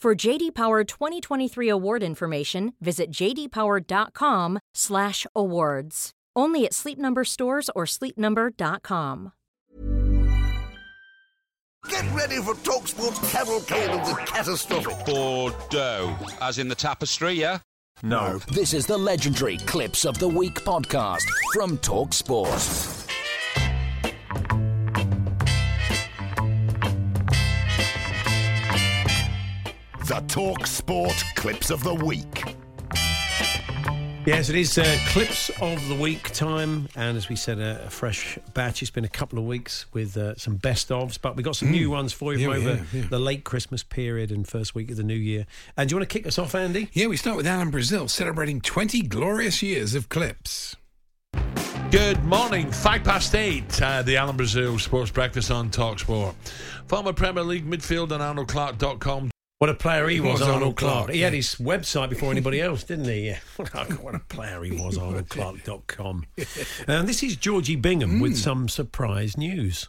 For JD Power 2023 award information, visit jdpower.com/awards. Only at Sleep Number stores or sleepnumber.com. Get ready for TalkSport's cavalcade of the catastrophic. Bordeaux, as in the tapestry, yeah? No. This is the legendary Clips of the Week podcast from TalkSport. The Talk Sport Clips of the Week. Yes, it is uh, clips of the week time, and as we said, a, a fresh batch. It's been a couple of weeks with uh, some best ofs, but we've got some new ones for you Yeah, from over yeah, yeah. the late Christmas period and first week of the new year. And do you want to kick us off, Andy? Yeah, we start with Alan Brazil celebrating 20 glorious years of clips. Good morning. Five past eight. Uh, the Alan Brazil Sports Breakfast on Talksport. Former Premier League midfielder and ArnoldClark.com. What a player he was, was Arnold Arnold Clark. Clark, He had his website before anybody else, didn't he? What a player he was, ArnoldClark.com. And this is Georgie Bingham with some surprise news.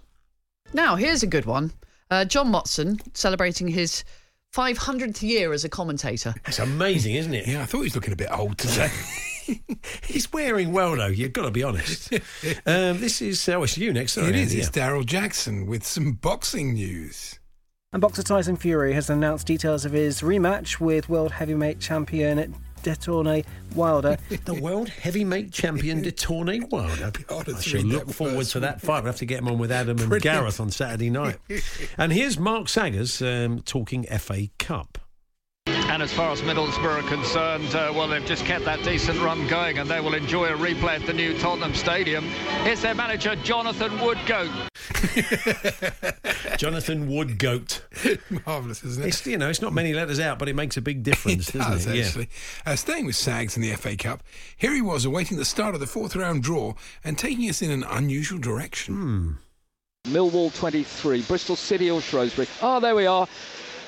Now, here's a good one. Uh, John Motson celebrating his 500th year as a commentator. That's amazing, isn't it? Yeah, I thought he was looking a bit old today. He's wearing well, though. You've got to be honest. um, this is well, it's you next. Sorry, it is. Andy, It's. Daryl Jackson with some boxing news. And boxer Tyson Fury has announced details of his rematch with world heavyweight champion Detorne Wilder. The world heavyweight champion Detorne Wilder. God, I it's shall read look forward first to that fight. We'll have to get him on with Adam and Brilliant. Gareth on Saturday night. and here's Mark Saggers um, talking FA Cup. And as far as Middlesbrough are concerned, uh, well, they've just kept that decent run going and they will enjoy a replay at the new Tottenham Stadium. Here's their manager, Jonathan Woodgoat. Jonathan Woodgoat. Marvellous, isn't it? It's you know it's not many letters out, but it makes a big difference, It doesn't does, it? actually. Uh, staying with Sags in the FA Cup, here he was awaiting the start of the fourth round draw and taking us in an unusual direction. Millwall 23, Bristol City or Shrewsbury. Ah, there we are.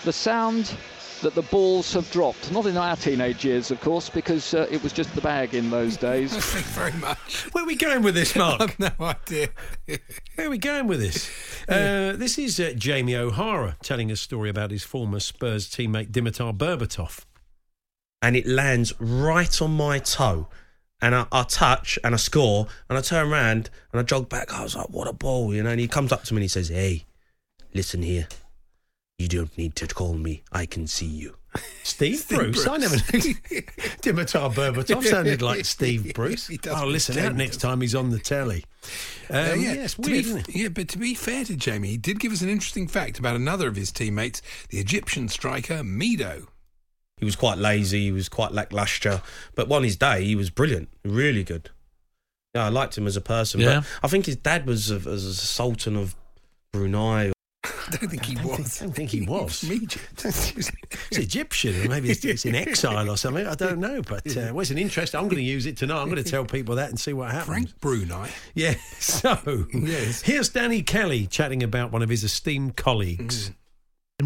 The sound that the balls have dropped. Not in our teenage years, of course, because uh, it was just the bag in those days. Thank you very much. Where are we going with this, Mark? I've no idea. Where are we going with this? Uh, this is uh, Jamie O'Hara telling a story about his former Spurs teammate Dimitar Berbatov. and it lands right on my toe. And I, I touch and I score and I turn around and I jog back. I was like, what a ball, you know. And he comes up to me and he says, Hey, listen here. You don't need to call me. I can see you. Steve, Bruce. I never knew. Dimitar Berbatov sounded like Steve Bruce. He does Oh, listen out next time he's on the telly. Um, Uh, yeah, it's to weird, be, isn't it? yeah, but to be fair to Jamie, he did give us an interesting fact about another of his teammates, the Egyptian striker Mido. He was quite lazy. He was quite lackluster. But on his day, he was brilliant. Really good. Yeah, I liked him as a person. Yeah. But I think his dad was a, was a sultan of Brunei. I don't think he I was. think- I don't think he was. It's Egyptian, or maybe it's, it's in exile or something. I don't know, but uh, well, it's an interest. I'm going to use it tonight. I'm going to tell people that and see what happens. Frank Brunei. Yeah. So Yes. here's Danny Kelly chatting about one of his esteemed colleagues.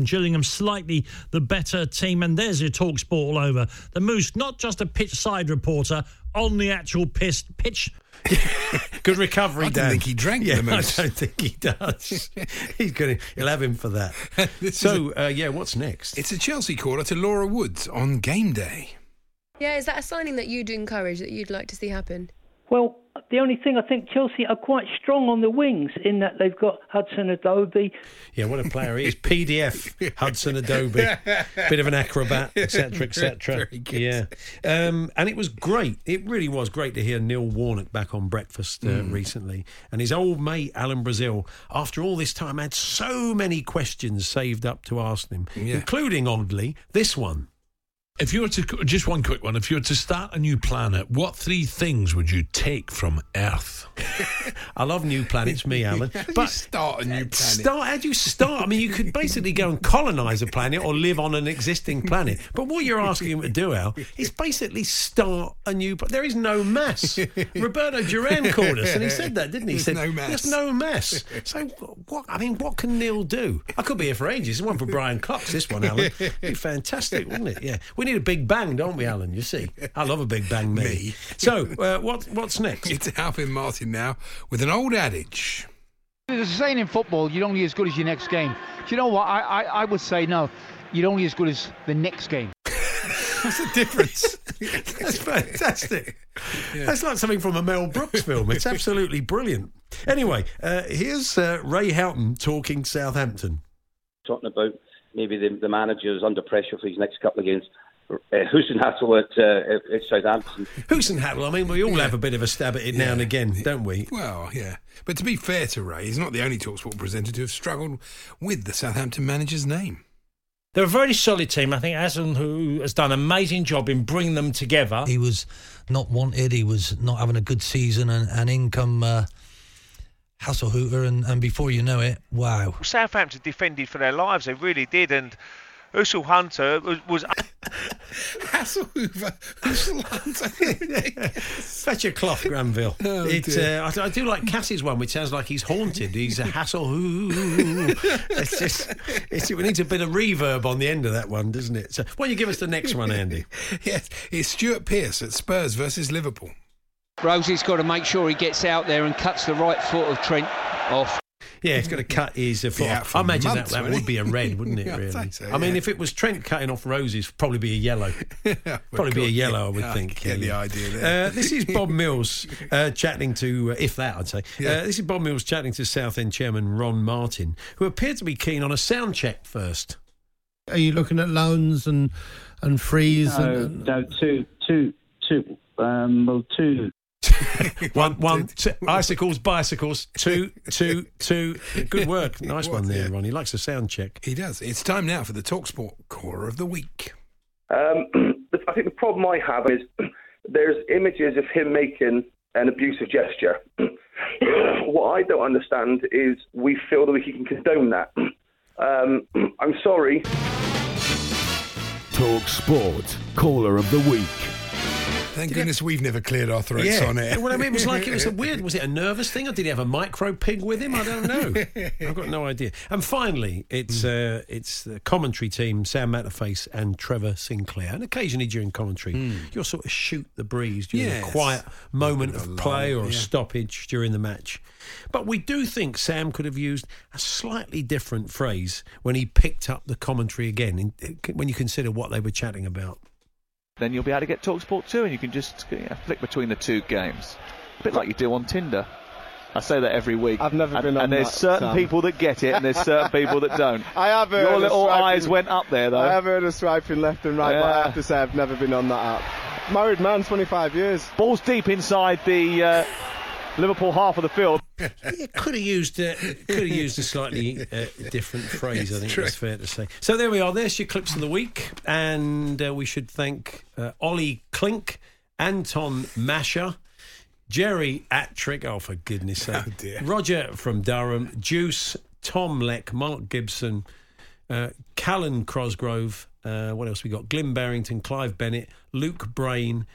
Gillingham slightly the better team, and there's your talk sport all over. The Moose, not just a pitch side reporter, on the actual piss, pitch. Good recovery, I Dan. didn't think he drank yeah, the moose. I don't think he does. He's going to. He'll have him for that. This so, uh, yeah, what's next? It's a Chelsea caller to Laura Woods on game day. Yeah, is that a signing that you'd encourage that you'd like to see happen? Well, the only thing I think Chelsea are quite strong on the wings in that they've got Hudson Adobe. Yeah, what a player he is. PDF, Hudson Adobe, bit of an acrobat, etc., etc. Very good. Yeah, um, and it was great. It really was great to hear Neil Warnock back on breakfast uh, Mm. recently, and his old mate Alan Brazil. After all this time, had so many questions saved up to ask him, including oddly this one. If you were to just one quick one, if you were to start a new planet, what three things would you take from Earth? I love new planets, me, Alan. How do you But start a new planet? Start? How do you start? I mean, you could basically go and colonise a planet or live on an existing planet. But what you're asking him to do, Al, is basically start a new. There is no mass. Roberto Duran called us, and he said that, didn't he? He There's said, no mass. There's no mess. So what? I mean, what can Neil do? I could be here for ages. One for Brian Cox. This one, Alan, It'd be fantastic, wouldn't it? Yeah, we need a big bang, don't we, Alan? You see, I love a big bang, me. Me. So uh, what? What's next? It's Alvin Martin now with an old adage. There's a saying in football, you're only as good as your next game. Do you know what? I, I, I would say no. You're only as good as the next game. What's the difference? That's fantastic. That's like something from a Mel Brooks film. It's absolutely brilliant. Anyway, uh, here's uh, Ray Houghton talking Southampton. talking about maybe the, the manager is under pressure for his next couple of games. Uh, Hussein at, uh, at, at Southampton. Hoosen Hattle, I mean, we all have a bit of a stab at it now and again, don't we? Well, yeah. But to be fair to Ray, he's not the only Talksport presenter to have struggled with the Southampton manager's name. They're a very solid team. I think Hassan, who has done an amazing job in bringing them together. He was not wanted. He was not having a good season, and, and in come uh, Hasselhooter, and, and before you know it, wow. Southampton defended for their lives. They really did, and Usul Hunter was. was Hasselhoover, Usul Hunter. Fetch a cloth, Granville. Oh, it, uh, I, I do like Cassie's one, which sounds like he's haunted. He's a hassle. It's just, it's, it needs a bit of reverb on the end of that one, doesn't it? So, why don't you give us the next one, Andy? yes, it's Stuart Pearce at Spurs versus Liverpool. Rosie's got to make sure he gets out there and cuts the right foot of Trent off. Yeah, he's got to cut his uh, foot Yeah, off. for I imagine months, that, that wouldn't would he? be a red, wouldn't it, Yeah, I'd really? say so, I mean, if it was Trent cutting off Roses, probably be a yellow. probably be a yellow, I would I think. get the idea there. Uh, this is Bob Mills uh, chatting to, uh, if that, I'd say. Yeah. Uh, this is Bob Mills chatting to Southend chairman Ron Martin, who appeared to be keen on a sound check first. Are you looking at loans and and frees? No, and, no, two, two, two. Um, well, two. one, one, two, icicles, bicycles, two, two, two. Good work. Nice one there. Ron. He likes a sound check. He does. It's time now for the Talksport Caller of the Week. Um, I think the problem I have is there's images of him making an abusive gesture. what I don't understand is we feel that we can condone that. Um, I'm sorry. Talk Sport, caller of the week. Thank goodness we've never cleared our throats on it. What I mean, it was like it was a weird. Was it a nervous thing, or did he have a micro pig with him? I don't know. I've got no idea. And finally, it's Hmm. uh, it's the commentary team: Sam Matterface and Trevor Sinclair. And occasionally during commentary, you'll sort of shoot the breeze during. Yes. a quiet moment of play or a stoppage during the match. But we do think Sam could have used a slightly different phrase when he picked up the commentary again. In, when you consider what they were chatting about. Then you'll be able to get TalkSport 2 and you can just you know, flick between the two games. A bit like you do on Tinder. I say that every week. I've never and, been on And there's that, certain Sam. people that get it and there's certain people that don't. I have heard Your little swiping- eyes went up there though. I have heard of swiping left and right, but I have to say I've never been on that app. Married man, 25 years. Balls deep inside the uh, Liverpool half of the field. It could have used uh, could have used a slightly uh, different phrase. I think true. that's fair to say. So there we are. There's your clips of the week, and uh, we should thank uh, Ollie Klink, Anton Masher. Jerry Attrick, oh for goodness sake, Oh, dear. Roger from Durham, Juice, Tom Leck, Mark Gibson, uh, Callan Crosgrove, uh, what else we got? Glyn Barrington, Clive Bennett, Luke Brain,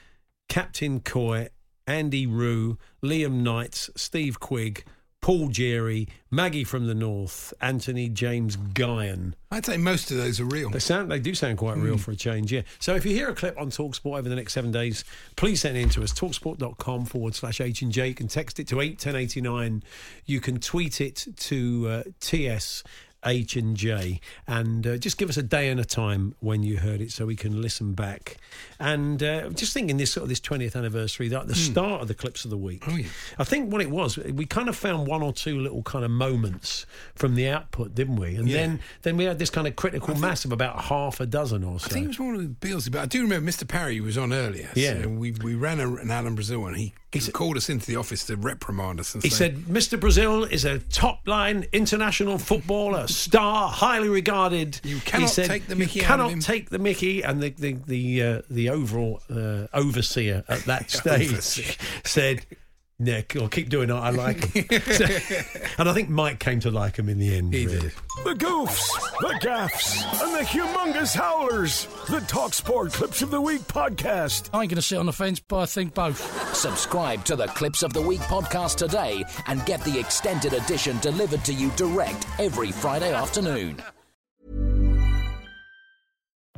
Captain Coy, Andy Rue, Liam Knights, Steve Quigg, Paul Jerry, Maggie from the North, Anthony James Guyan. I'd say most of those are real. They sound, they do sound quite real for a change, yeah. So if you hear a clip on Talksport over the next seven days, please send it in to us, talksport.com forward slash H and J. You can text it to 81089. You can tweet it to uh, TS H and J, and uh, just give us a day and a time when you heard it, so we can listen back. And uh, just thinking this sort of this twentieth anniversary, that the start of the clips of the week. Oh, yeah. I think what it was, we kind of found one or two little kind of moments from the output, didn't we? And Yeah. then then we had this kind of critical mass of about half a dozen or so. I think it was one of the Beals, but I do remember Mr. Parry was on earlier. Yeah. So we, we ran a, an Alan Brazil and he, called us into the office to reprimand us. And He say, said, Mr. Brazil is a top line international footballer, star, highly regarded. You cannot he said, take the "You mickey of cannot him." take the Mickey. And the, the, the, uh, the overall uh, overseer at that stage said, Nick, or keep doing it, I like him. So- and I think Mike came to like him in the end. He did. The goofs, the gaffs, and the humongous howlers. The Talk Sport Clips of the Week podcast. I ain't going to sit on the fence, but I think both. Subscribe to the Clips of the Week podcast today and get the extended edition delivered to you direct every Friday afternoon.